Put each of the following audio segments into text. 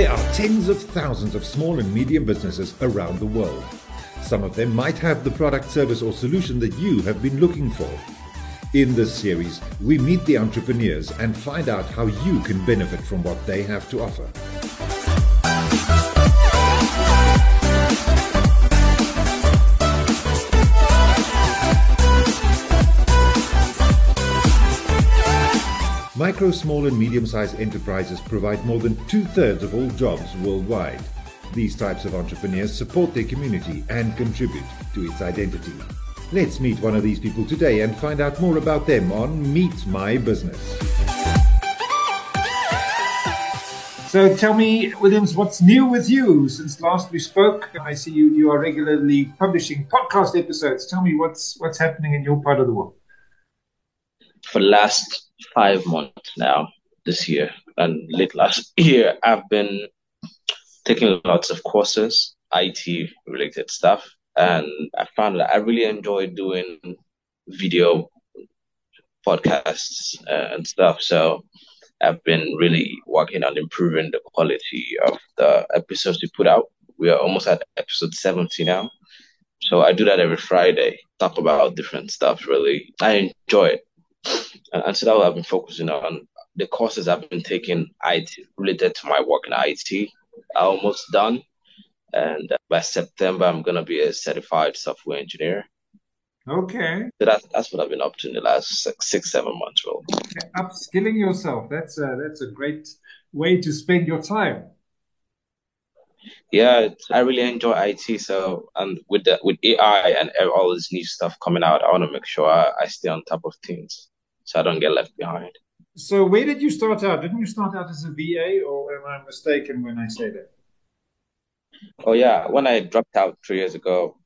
There are tens of thousands of small and medium businesses around the world. Some of them might have the product, service, or solution that you have been looking for. In this series, we meet the entrepreneurs and find out how you can benefit from what they have to offer. Micro, small, and medium sized enterprises provide more than two thirds of all jobs worldwide. These types of entrepreneurs support their community and contribute to its identity. Let's meet one of these people today and find out more about them on Meet My Business. So tell me, Williams, what's new with you since last we spoke? I see you, you are regularly publishing podcast episodes. Tell me what's what's happening in your part of the world. For last five months now this year and late last year, I've been taking lots of courses, IT related stuff, and I found that I really enjoy doing video podcasts uh, and stuff. So I've been really working on improving the quality of the episodes we put out. We are almost at episode 70 now. So I do that every Friday, talk about different stuff really. I enjoy it. And, and so that I've been focusing on the courses I've been taking IT related to my work in IT are almost done. And uh, by September, I'm going to be a certified software engineer. Okay. So that's, that's what I've been up to in the last six, six seven months. Really. Upskilling yourself. That's a, that's a great way to spend your time. Yeah, I really enjoy IT. So, and with the, with AI and all this new stuff coming out, I want to make sure I, I stay on top of things so I don't get left behind. So where did you start out? Didn't you start out as a VA, or am I mistaken when I say that? Oh yeah, when I dropped out three years ago,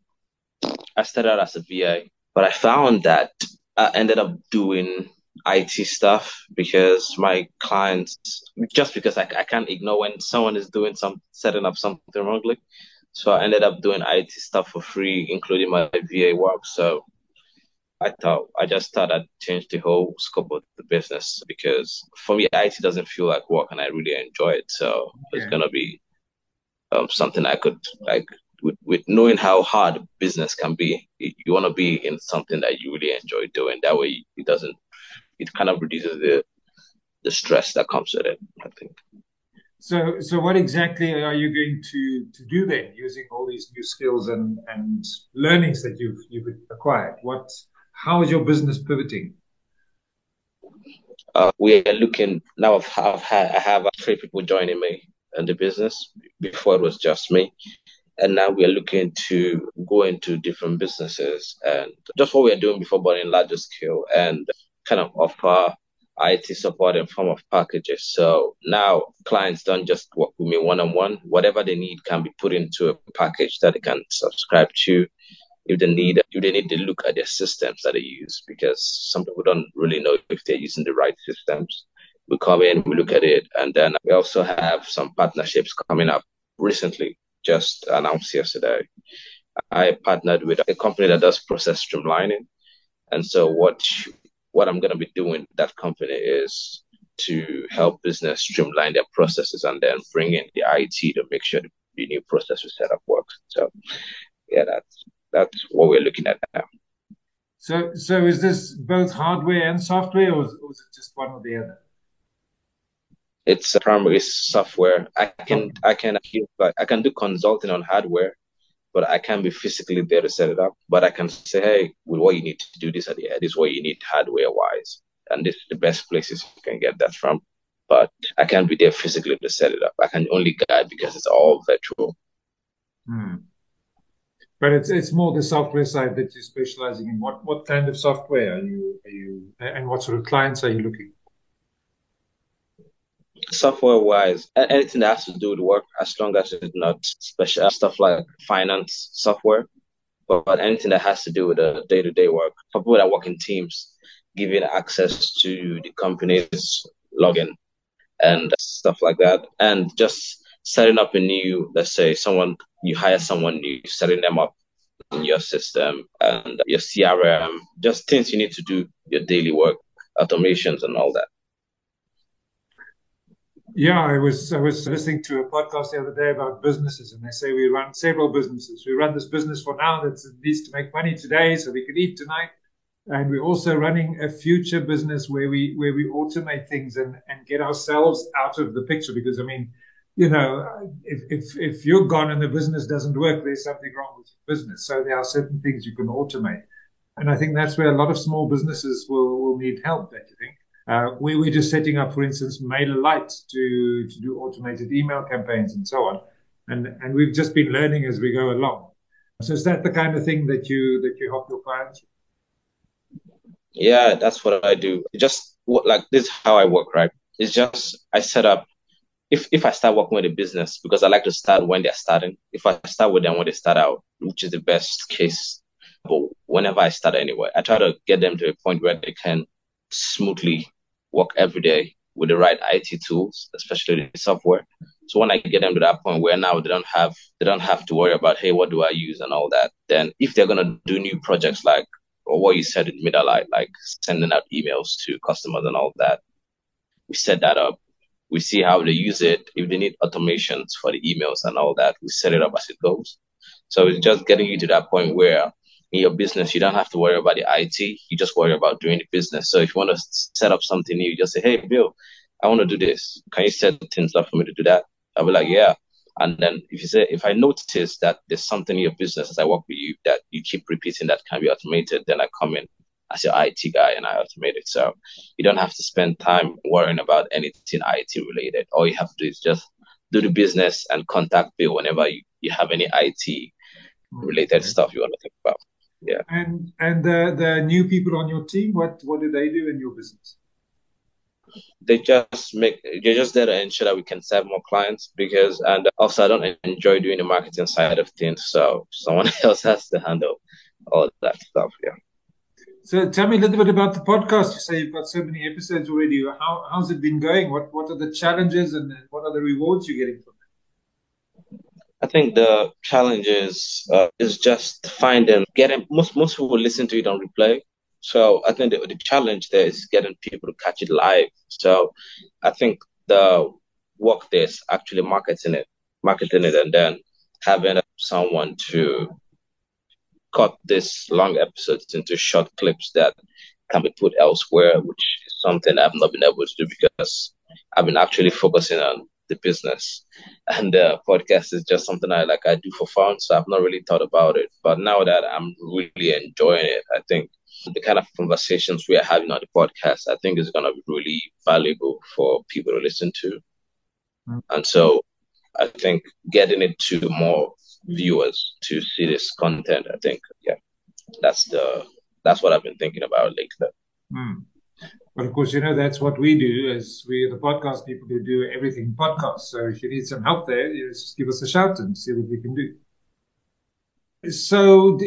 I started out as a VA, but I found that I ended up doing IT stuff because my clients, just because I, I can't ignore when someone is doing some setting up something wrongly. So I ended up doing IT stuff for free, including my VA work. So I thought I just thought I'd change the whole scope of the business because for me IT doesn't feel like work and I really enjoy it. So okay. it's gonna be um, something I could like with, with knowing how hard business can be. You want to be in something that you really enjoy doing. That way it doesn't it kind of reduces the the stress that comes with it. I think. So, so what exactly are you going to, to do then, using all these new skills and, and learnings that you've you've acquired? What how is your business pivoting? Uh, we are looking now. I've, I've had I have three people joining me in the business. Before it was just me, and now we are looking to go into different businesses and just what we are doing before, but in larger scale, and kind of offer IT support in form of packages. So now clients don't just work with me one on one. Whatever they need can be put into a package that they can subscribe to if they need if they need to look at their systems that they use because some people don't really know if they're using the right systems. We come in, we look at it, and then we also have some partnerships coming up recently, just announced yesterday. I partnered with a company that does process streamlining. And so what what I'm gonna be doing that company is to help business streamline their processes and then bring in the IT to make sure the new process setup works. So yeah, that's that's what we're looking at now. So, so is this both hardware and software, or is, or is it just one or the other? It's primarily software. I can I can like I can do consulting on hardware, but I can't be physically there to set it up. But I can say, hey, with what you need to do this at the end, this is what you need hardware wise, and this is the best places you can get that from. But I can't be there physically to set it up. I can only guide because it's all virtual. Hmm. But it's it's more the software side that you're specializing in. What what kind of software are you are you and what sort of clients are you looking? Software wise, anything that has to do with work, as long as it's not special stuff like finance software, but, but anything that has to do with the day to day work for people that work in teams, giving access to the company's login and stuff like that, and just setting up a new, let's say, someone you hire someone new, setting them up in your system and your CRM, just things you need to do your daily work, automations and all that. Yeah, I was I was listening to a podcast the other day about businesses, and they say we run several businesses. We run this business for now that needs to make money today, so we can eat tonight, and we're also running a future business where we where we automate things and and get ourselves out of the picture. Because I mean, you know, if if if you're gone and the business doesn't work, there's something wrong with your business. So there are certain things you can automate, and I think that's where a lot of small businesses will will need help. Don't you think? Uh, we were just setting up, for instance, MailerLite to, to do automated email campaigns and so on. And, and we've just been learning as we go along. So is that the kind of thing that you that you help your clients? Yeah, that's what I do. Just what like this is how I work, right? It's just I set up if if I start working with a business because I like to start when they're starting. If I start with them when they start out, which is the best case. But whenever I start anyway, I try to get them to a point where they can smoothly work every day with the right IT tools, especially the software. So when I get them to that point where now they don't have they don't have to worry about hey what do I use and all that, then if they're gonna do new projects like or what you said in MailerLite, like sending out emails to customers and all that, we set that up. We see how they use it. If they need automations for the emails and all that, we set it up as it goes. So it's just getting you to that point where in your business, you don't have to worry about the IT. You just worry about doing the business. So if you want to set up something new, you just say, Hey, Bill, I want to do this. Can you set things up for me to do that? I'll be like, yeah. And then if you say, if I notice that there's something in your business as I work with you that you keep repeating that can be automated, then I come in as your IT guy and I automate it. So you don't have to spend time worrying about anything IT related. All you have to do is just do the business and contact Bill whenever you, you have any IT related okay. stuff you want to think about. Yeah. And and the the new people on your team, what what do they do in your business? They just make they're just there to ensure that we can serve more clients because and also I don't enjoy doing the marketing side of things, so someone else has to handle all that stuff. Yeah. So tell me a little bit about the podcast. You say you've got so many episodes already. How how's it been going? What what are the challenges and what are the rewards you're getting from it? I think the challenge is uh, is just finding getting most most people listen to it on replay. So I think the, the challenge there is getting people to catch it live. So I think the work there is actually marketing it, marketing it, and then having someone to cut these long episodes into short clips that can be put elsewhere, which is something I've not been able to do because I've been actually focusing on the business. And the podcast is just something I like I do for fun. So I've not really thought about it. But now that I'm really enjoying it, I think the kind of conversations we are having on the podcast, I think is gonna be really valuable for people to listen to. Mm-hmm. And so I think getting it to more viewers to see this content, I think, yeah, that's the that's what I've been thinking about lately. Mm. But of course, you know, that's what we do as we are the podcast people who do everything podcast. So if you need some help there, just give us a shout and see what we can do. So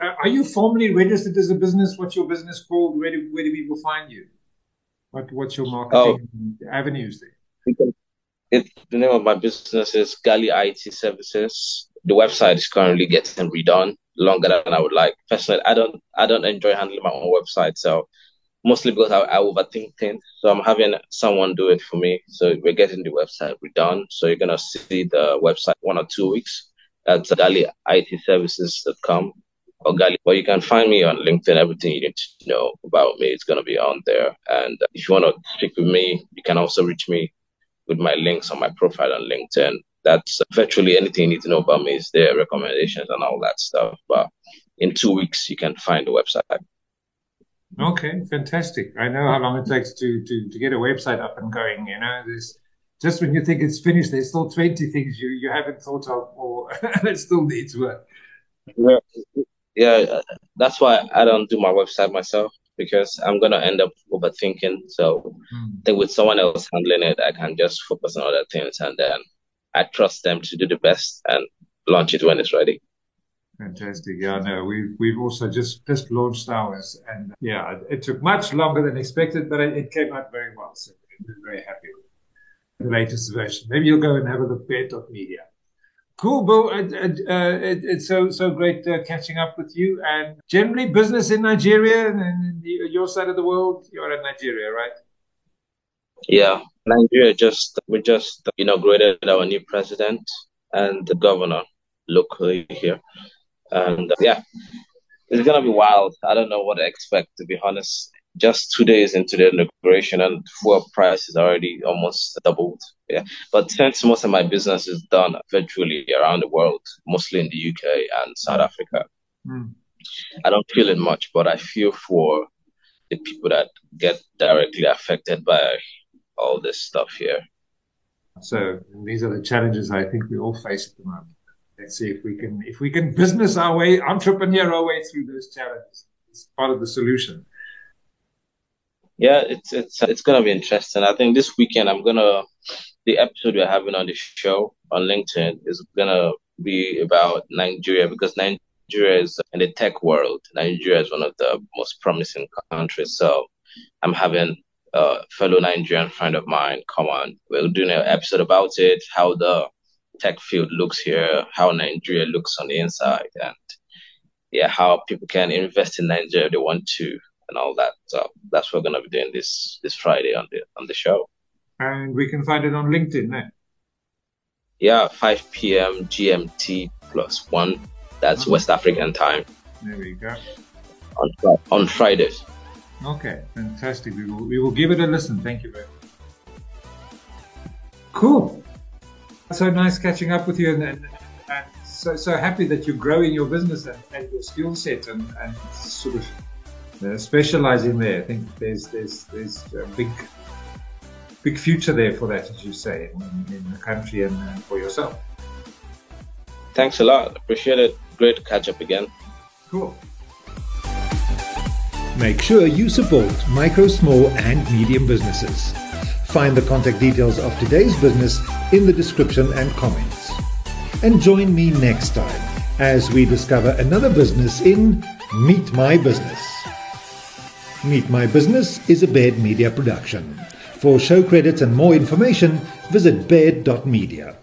uh, are you formally registered as a business? What's your business called? Where do, where do people find you? What, what's your marketing oh, avenues there? It, the name of my business is Gali IT Services. The website is currently getting redone longer than I would like. Personally, I don't I don't enjoy handling my own website, so mostly because I, I overthink things. So I'm having someone do it for me. So we're getting the website redone. So you're gonna see the website one or two weeks at GaliITServices.com or Gali. But you can find me on LinkedIn. Everything you need to know about me is gonna be on there. And if you wanna speak with me, you can also reach me with my links on my profile on LinkedIn. That's virtually anything you need to know about me is there, recommendations and all that stuff. But in two weeks, you can find the website. Okay, fantastic. I know how long it takes to, to, to get a website up and going. You know, there's just when you think it's finished, there's still 20 things you, you haven't thought of or that still needs work. Yeah, yeah, that's why I don't do my website myself because I'm gonna end up overthinking. So hmm. I think with someone else handling it, I can just focus on other things and then I trust them to do the best and launch it when it's ready. Fantastic. Yeah, no, we've we've also just just launched ours, and yeah, it, took much longer than expected, but it, it, came out very well. So we're very happy with the latest version. Maybe you'll go and have a look at Media. Cool, Bill. Uh, uh, it, it's so so great uh, catching up with you. And generally, business in Nigeria and the, your side of the world, you're in Nigeria, right? Yeah, Nigeria just we just inaugurated our new president and the governor locally here, and uh, yeah, it's gonna be wild. I don't know what to expect to be honest. Just two days into the inauguration, and fuel price is already almost doubled. Yeah, but since most of my business is done virtually around the world, mostly in the UK and South Africa, mm. I don't feel it much, but I feel for the people that get directly affected by all this stuff here. So these are the challenges I think we all face at the moment. Let's see if we can if we can business our way, entrepreneur our way through those challenges. It's part of the solution. Yeah, it's it's it's gonna be interesting. I think this weekend I'm gonna the episode we're having on the show on LinkedIn is gonna be about Nigeria because Nigeria is in the tech world. Nigeria is one of the most promising countries. So I'm having a fellow Nigerian friend of mine come on. We're doing an episode about it, how the tech field looks here, how Nigeria looks on the inside, and yeah, how people can invest in Nigeria if they want to, and all that. So that's what we're gonna be doing this this Friday on the on the show. And we can find it on LinkedIn, eh? Yeah, 5 p.m. GMT plus one. That's uh-huh. West African time. There we go. On on Fridays. Okay, fantastic. We will we will give it a listen. Thank you very much. Cool. So nice catching up with you, and, and, and so so happy that you're growing your business and, and your skill set and, and sort of uh, specializing there. I think there's there's there's a big big future there for that, as you say, in, in the country and, and for yourself. Thanks a lot. Appreciate it. Great to catch up again. Cool. Make sure you support micro, small, and medium businesses. Find the contact details of today's business in the description and comments. And join me next time as we discover another business in Meet My Business. Meet My Business is a Baird Media production. For show credits and more information, visit baird.media.